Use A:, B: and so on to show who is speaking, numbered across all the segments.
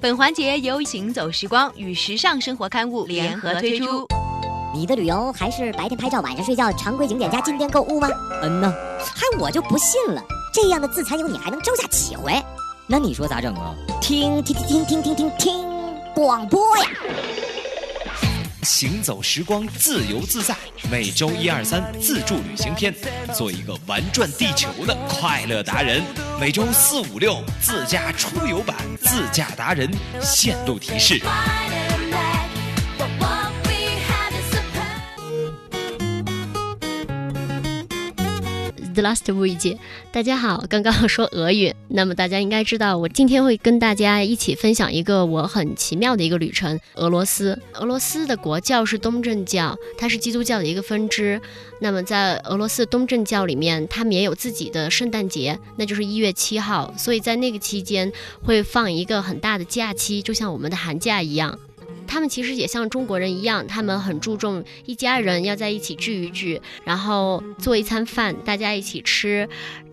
A: 本环节由行走时光与时尚生活刊物联合推出。
B: 你的旅游还是白天拍照晚上睡觉，常规景点加进店购物吗？
C: 嗯呐，
B: 还，我就不信了，这样的自残游你还能招架几回？
C: 那你说咋整啊？
B: 听听听听听听听广播呀！
D: 行走时光，自由自在。每周一、二、三，自助旅行篇，做一个玩转地球的快乐达人。每周四、五、六，自驾出游版，自驾达人线路提示。
E: The Last week，，大家好，刚刚说俄语，那么大家应该知道，我今天会跟大家一起分享一个我很奇妙的一个旅程——俄罗斯。俄罗斯的国教是东正教，它是基督教的一个分支。那么在俄罗斯东正教里面，他们也有自己的圣诞节，那就是一月七号，所以在那个期间会放一个很大的假期，就像我们的寒假一样。他们其实也像中国人一样，他们很注重一家人要在一起聚一聚，然后做一餐饭，大家一起吃。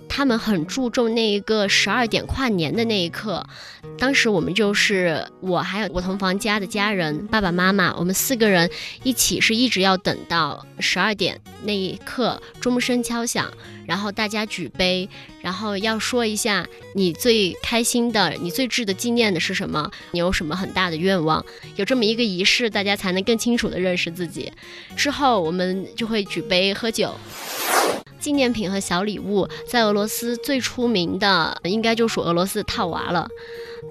E: 他们很注重那一个十二点跨年的那一刻。当时我们就是我还有我同房家的家人，爸爸妈妈，我们四个人一起是一直要等到十二点那一刻，钟声敲响，然后大家举杯，然后要说一下你最开心的、你最值得纪念的是什么，你有什么很大的愿望，有这么一个仪式，大家才能更清楚的认识自己。之后我们就会举杯喝酒。纪念品和小礼物，在俄罗斯最出名的应该就属俄罗斯套娃了。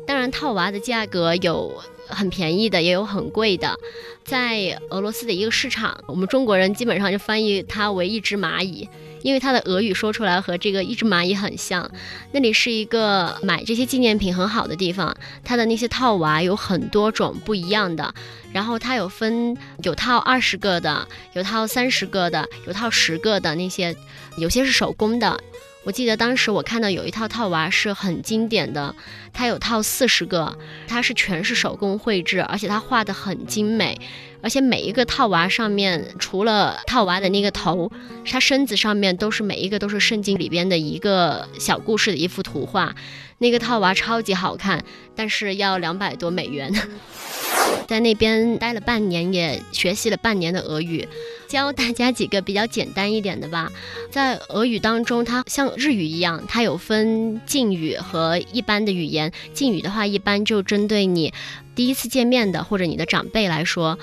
E: 当然，套娃的价格有很便宜的，也有很贵的。在俄罗斯的一个市场，我们中国人基本上就翻译它为一只蚂蚁，因为它的俄语说出来和这个一只蚂蚁很像。那里是一个买这些纪念品很好的地方，它的那些套娃有很多种不一样的。然后它有分有套二十个的，有套三十个的，有套十个的那些，有些是手工的。我记得当时我看到有一套套娃是很经典的，它有套四十个，它是全是手工绘制，而且它画的很精美，而且每一个套娃上面除了套娃的那个头，它身子上面都是每一个都是圣经里边的一个小故事的一幅图画，那个套娃超级好看，但是要两百多美元。在那边待了半年，也学习了半年的俄语，教大家几个比较简单一点的吧。在俄语当中，它像日语一样，它有分敬语和一般的语言。敬语的话，一般就针对你第一次见面的或者你的长辈来说；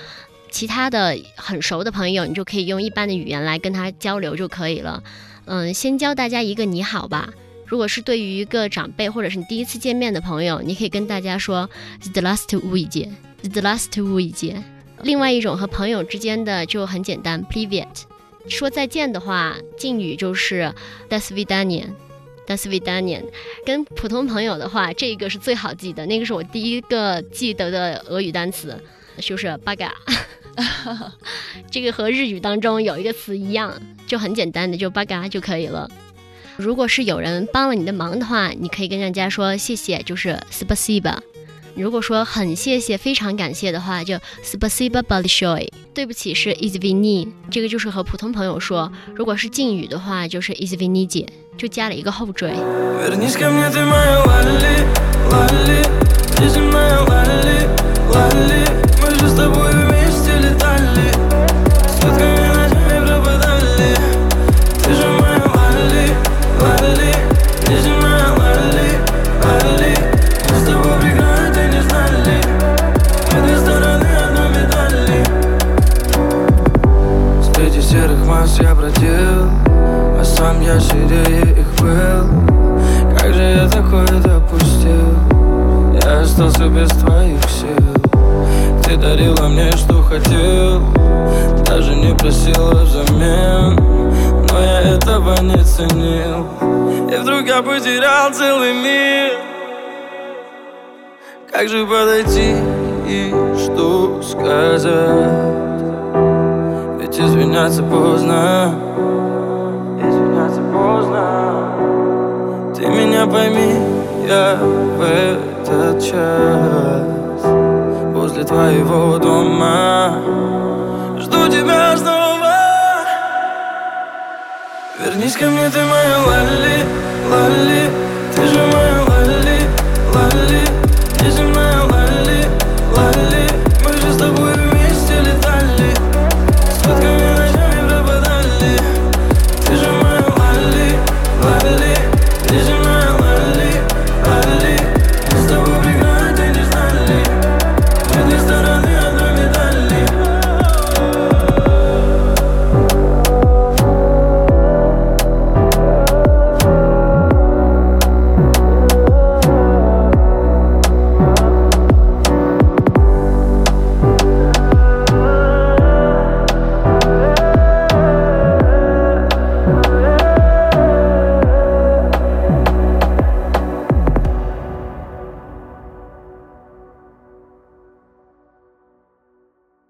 E: 其他的很熟的朋友，你就可以用一般的语言来跟他交流就可以了。嗯，先教大家一个你好吧。如果是对于一个长辈或者是你第一次见面的朋友，你可以跟大家说 “the last week, the last week 另外一种和朋友之间的就很简单 p r i v a t 说再见的话，敬语就是 d a s v i d a n i a d a s v i d a n i a 跟普通朋友的话，这个是最好记的，那个是我第一个记得的俄语单词，就是巴嘎。这个和日语当中有一个词一样，就很简单的就巴嘎就可以了。如果是有人帮了你的忙的话，你可以跟人家说谢谢，就是 spasiba。如果说很谢谢，非常感谢的话，就，spicy but body showy。对不起，是 is Vini。这个就是和普通朋友说，如果是敬语的话，就是 is Vini 姐，就加了一个后缀。
F: Просила взамен Но я этого не ценил. И вдруг я потерял целый мир. Как же подойти и что сказать? Ведь извиняться поздно. Извиняться поздно. Ты меня пойми, я в этот час. Возле твоего дома Жду тебя снова Вернись ко мне, ты моя лали, лали Ты же